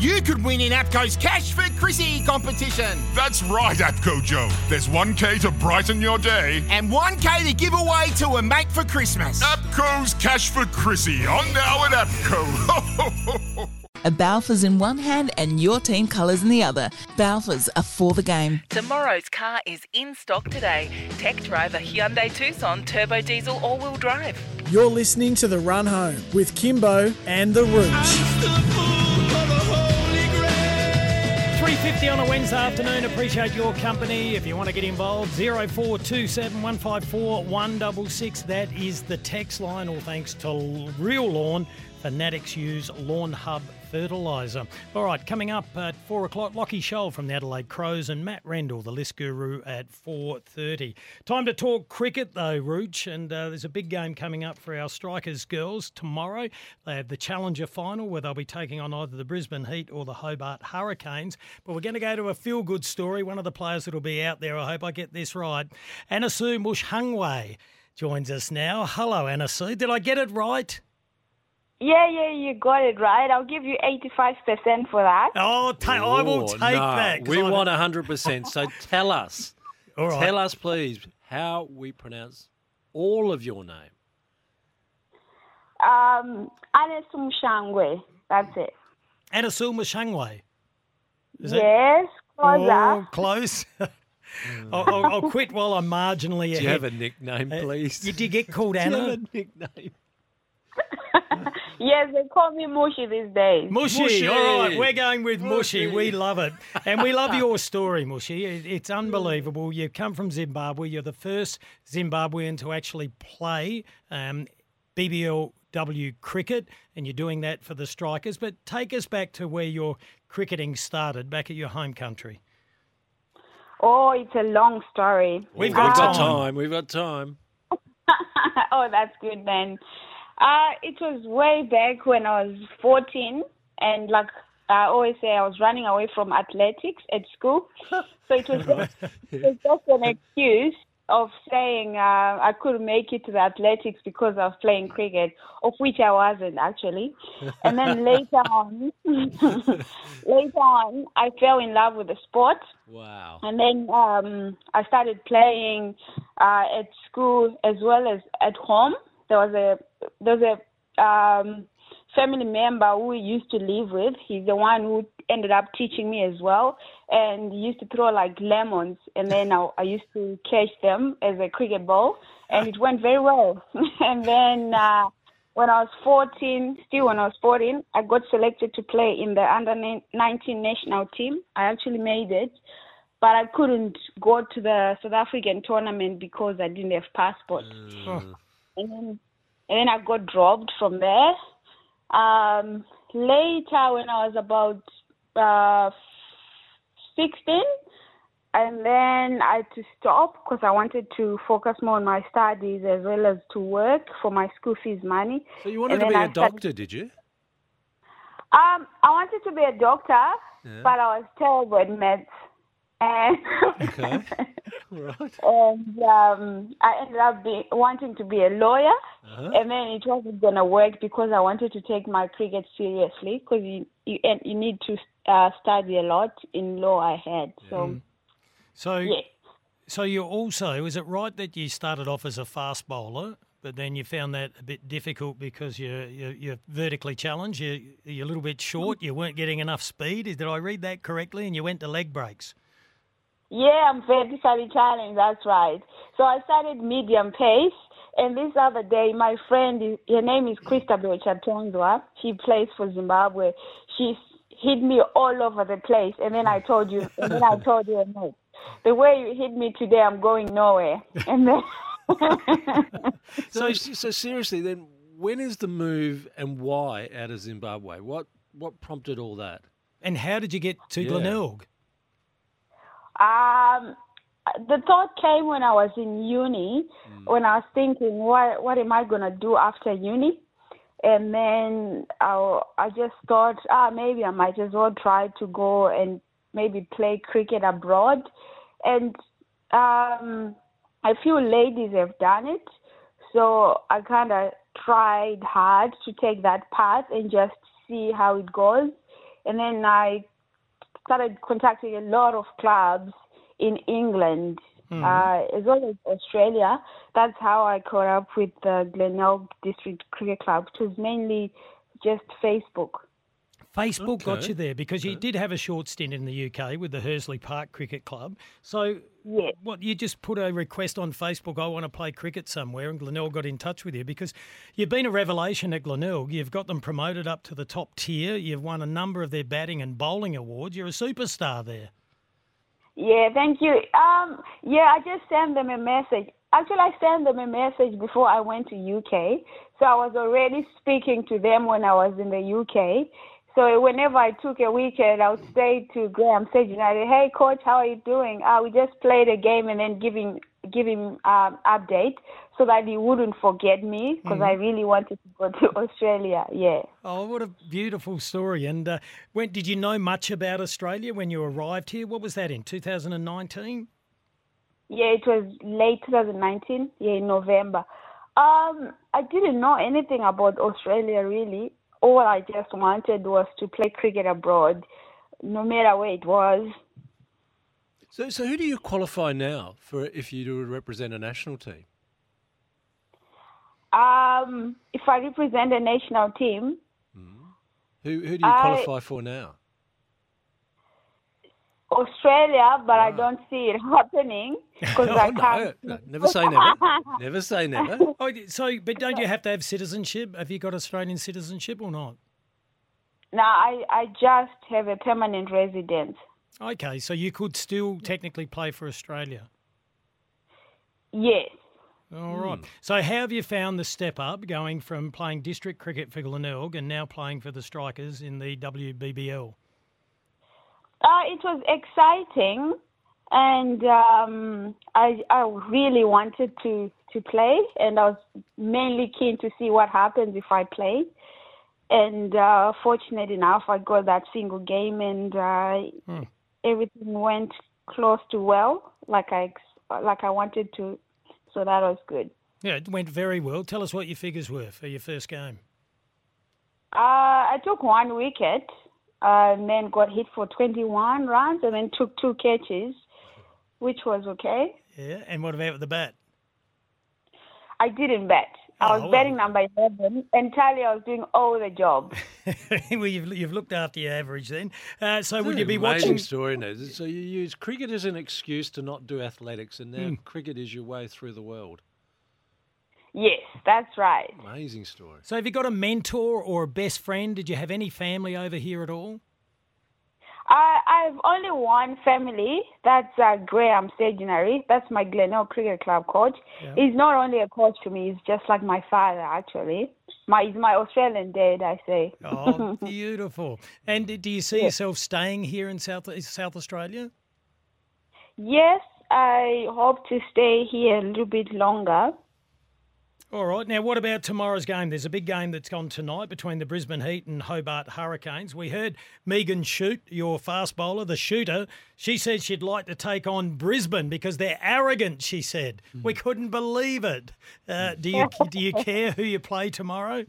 you could win in APCO's Cash for Chrissy competition. That's right, APCO Joe. There's 1K to brighten your day. And 1K to give away to a mate for Christmas. APCO's Cash for Chrissy on now at APCO. A Balfours in one hand and your team colours in the other. Balfours are for the game. Tomorrow's car is in stock today. Tech driver Hyundai Tucson turbo diesel all-wheel drive. You're listening to The Run Home with Kimbo and The Rooch. 350 on a Wednesday afternoon. Appreciate your company. If you want to get involved, 0427 154 166. That is the text line. All thanks to Real Lawn. Fanatics use Lawn Hub fertiliser. All right, coming up at four o'clock, Lockie Sholl from the Adelaide Crows and Matt Rendell, the list guru, at four thirty. Time to talk cricket though, Rooch, and uh, there's a big game coming up for our strikers girls tomorrow. They have the Challenger final where they'll be taking on either the Brisbane Heat or the Hobart Hurricanes. But we're going to go to a feel-good story. One of the players that'll be out there, I hope I get this right, Anesu Mushangwe joins us now. Hello, Anesu. Did I get it right? Yeah, yeah, you got it right. I'll give you 85% for that. Oh, ta- I will Oh, take no, that. 'cause We I- want 100%. So tell us, All right. tell us, please, how we pronounce all of your name. Um, Anesu Mushangwe. That's it. Anasul Mushangwe. Is yes, closer. Oh, close. I'll, I'll, I'll quit while I'm marginally Do you have a nickname, Uh, please? You did get called Do you have Anna? a nickname? Yes, they call me Mushy these days. Mushy. Mushy. All right, we're going with Mushy. Mushy. We love it. And we love your story, Mushy. It's unbelievable. You come from Zimbabwe. You're the first Zimbabwean to actually play um, BBLW cricket, and you're doing that for the Strikers. But take us back to where your cricketing started, back at your home country. Oh, it's a long story. We've We've got got time. time. We've got time. oh, that's good then. Uh, it was way back when I was 14, and like I always say, I was running away from athletics at school. So it was just, it was just an excuse of saying uh, I couldn't make it to the athletics because I was playing cricket, of which I wasn't actually. And then later on, later on, I fell in love with the sport. Wow. And then um, I started playing uh, at school as well as at home. There was a there was a um, family member who we used to live with. He's the one who ended up teaching me as well, and he used to throw like lemons, and then I, I used to catch them as a cricket ball, and it went very well. and then. Uh, when I was 14, still when I was 14, I got selected to play in the under 19 national team. I actually made it, but I couldn't go to the South African tournament because I didn't have passport. Oh. And then, and then I got dropped from there. Um, later, when I was about uh, 16, and then I had to stop because I wanted to focus more on my studies as well as to work for my school fees money. So you wanted to be I a started- doctor, did you? Um, I wanted to be a doctor, but I was terrible at maths. And Okay. right. and um, I ended up be, wanting to be a lawyer, Uh-huh. and then it wasn't gonna work because I wanted to take my cricket seriously because you you, you need to uh, study a lot in law. I had so So, yeah. so you also, is it right that you started off as a fast bowler? but then you found that a bit difficult because you're, you're, you're vertically challenged, you're, you're a little bit short, you weren't getting enough speed. Did I read that correctly? And you went to leg breaks. Yeah, I'm vertically challenged. That's right. So I started medium pace, and this other day, my friend, is- her name is Christabel Chatonzwa. She plays for Zimbabwe. She hit me all over the place, and then I told you, and then I told you, mate, the way you hit me today, I'm going nowhere. And then. So, so seriously, then, when is the move and why out of Zimbabwe? What what prompted all that? And how did you get to Yeah. Glenelg? Um, the thought came when I was in uni, when I was thinking, what what am I gonna do after uni? And then I, I just thought, ah, maybe I might as well try to go and maybe play cricket abroad. And um, a few ladies have done it, so I kind of tried hard to take that path and just see how it goes. And then I started contacting a lot of clubs in England uh, as well as Australia. That's how I caught up with the Glenelg District Cricket Club. which was mainly just Facebook. Facebook got you there because you did have a short stint in the UK with the Hursley Park Cricket Club. So, Yeah. what you just put a request on Facebook? I want to play cricket somewhere, and Glenelg got in touch with you because you've been a revelation at Glenelg. You've got them promoted up to the top tier. You've won a number of their batting and bowling awards. You're a superstar there. Yeah, thank you. Um, yeah, I just sent them a message. Actually, I sent them a message before I went to UK. So I was already speaking to them when I was in the UK. So whenever I took a weekend, I would say to Graham Sage United, "Hey, coach, how are you doing? Uh, we just played a game, and then give him give him um, update so that he wouldn't forget me because I really wanted to go to Australia. Yeah. Oh, what a beautiful story! And uh, when did you know much about Australia when you arrived here? What was that in 2019? Yeah, it was late 2019. Yeah, in November. Um, I didn't know anything about Australia really. All I just wanted was to play cricket abroad, no matter where it was. So, so who do you qualify now for if you do represent a national team? Um, if I represent a national team, Who who do you I- qualify for now? Australia, but I ah. don't see it happening because Oh, I can't. no, never say never. never say never. Oh, so but don't you have to have citizenship? Have you got Australian citizenship or not? No, I I just have a permanent residence. Okay, so you could still technically play for Australia. Yes. All right. Hmm. So how have you found the step up going from playing district cricket for Glenelg and now playing for the Strikers in the WBBL? Uh, it was exciting, and um, I I really wanted to to play, and I was mainly keen to see what happens if I play. And uh, fortunate enough, I got that single game, and uh, everything went close to well, like I like I wanted to. So that was good. Yeah, it went very well. Tell us what your figures were for your first game. Uh, I took one wicket, uh, and then got hit for 21 runs, and then took two catches, which was okay. Yeah, and what about the bat? I didn't bet. I Oh, was well. betting number 11. Entirely, I was doing all the job. well, you've, you've looked after your average then. Uh, so would you be amazing watching? story, isn't? So you use cricket as an excuse to not do athletics, and now Hmm. cricket is your way through the world. Yes, that's right. Amazing story. So have you got a mentor or a best friend? Did you have any family over here at all? I, I've only one family. That's uh, Graham Staginary. That's my Glenelg Cricket Club coach. He's not only a coach to me, he's just like my father, actually. My, he's my Australian dad, I say. Oh, beautiful. And do you see yourself staying here in South South Australia? Yes, I hope to stay here a little bit longer. All right. Now, what about tomorrow's game? There's a big game that's on tonight between the Brisbane Heat and Hobart Hurricanes. We heard Megan Schutt, your fast bowler, the shooter. She said she'd like to take on Brisbane because they're arrogant. She said we couldn't believe it. Uh, do you do you care who you play tomorrow?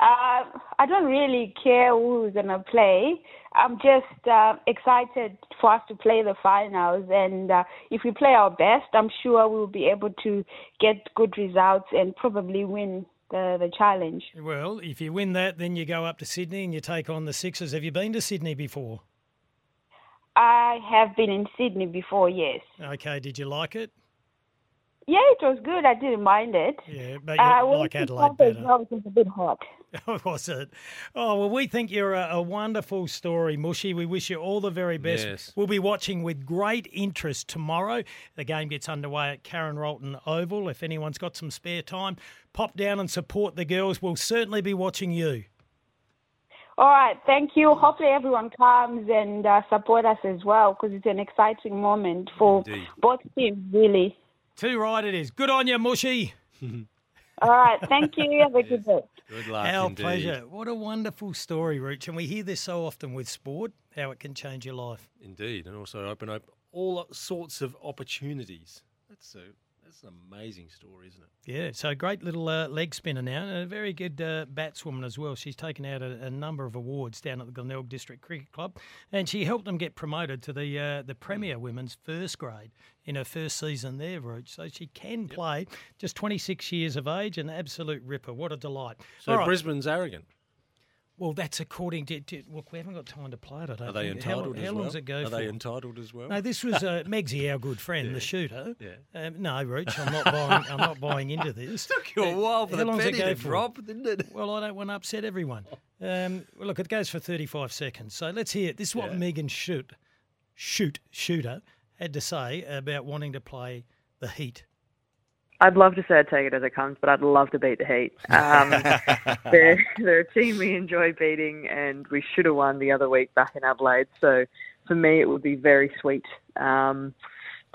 Uh, I don't really care who's gonna play. I'm just uh, excited for us to play the finals, and uh, if we play our best, I'm sure we'll be able to get good results and probably win the the challenge. Well, if you win that, then you go up to Sydney and you take on the Sixers. Have you been to Sydney before? I have been in Sydney before, yes. Okay. Did you like it? Yeah, it was good. I didn't mind it. Yeah, but you Uh, like when Adelaide it was a bit hot. was it? Oh, well, we think you're a, a wonderful story, Mushy. We wish you all the very best. Yes. We'll be watching with great interest tomorrow. The game gets underway at Karen Rolton Oval. If anyone's got some spare time, pop down and support the girls. We'll certainly be watching you. All right, thank you. Hopefully, everyone comes and uh, support us as well because it's an exciting moment for Indeed. both teams, really. Too right it is. Good on you, Mushy. All right, thank you. Have a good day. Good luck. Our indeed. pleasure. What a wonderful story, Rooch. And we hear this so often with sport, how it can change your life. Indeed, and also open up all sorts of opportunities. That's a that's an amazing story, isn't it? Yeah, so great little uh, leg spinner now, and a very good uh, batswoman as well. She's taken out a, a number of awards down at the Glenelg District Cricket Club, and she helped them get promoted to the uh, the Premier Women's First Grade in her first season there, Roach. So she can play, just 26 years of age, an absolute ripper. What a delight! So right. Brisbane's arrogant. Well, that's according to, to look. We haven't got time to play it. I don't think. Are they think. How- entitled how, as long well? does it go for? Are for? they entitled as well? No, this was uh, Megsy, our good friend, the shooter. Yeah. Um, no, Roach, I'm not buying. I'm not buying into this. Took you a while for How the long's it go to for? drop, didn't it? Well, I don't want to upset everyone. Um, well, look, it goes for 35 seconds. So let's hear it. This is what Yeah. Megan Schutt, Schutt, Shooter had to say about wanting to play the Heat. I'd love to say I'd take it as it comes, but I'd love to beat the Heat. Um, they're, they're a team we enjoy beating, and we should have won the other week back in Adelaide. So for me, it would be very sweet um,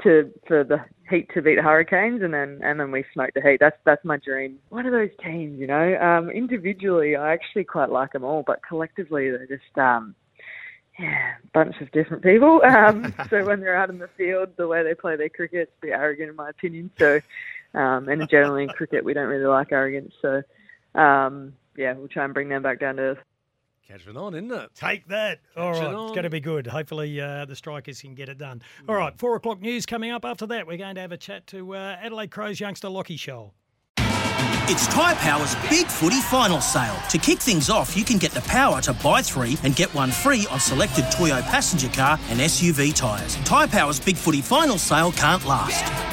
to for the Heat to beat the Hurricanes, and then and then we smoke the Heat. That's that's my dream. One of those teams, you know. Um, individually, I actually quite like them all, but collectively, they're just um, yeah, bunch of different people. Um, so when they're out in the field, the way they play their cricket, it's a bit arrogant in my opinion. So, um, and generally in cricket, we don't really like arrogance. So, um, yeah, we'll try and bring them back down to earth. Catching on, isn't it? Take that. All right, Catching it's going to be good. Hopefully, uh, the strikers can get it done. All right, four o'clock news coming up. After that, we're going to have a chat to uh, Adelaide Crows youngster Lockie Sholl. It's Tyre Power's Big Footy Final Sale. To kick things off, you can get the power to buy three and get one free on selected Toyo passenger car and SUV tyres. Tyre Power's Big Footy Final Sale can't last.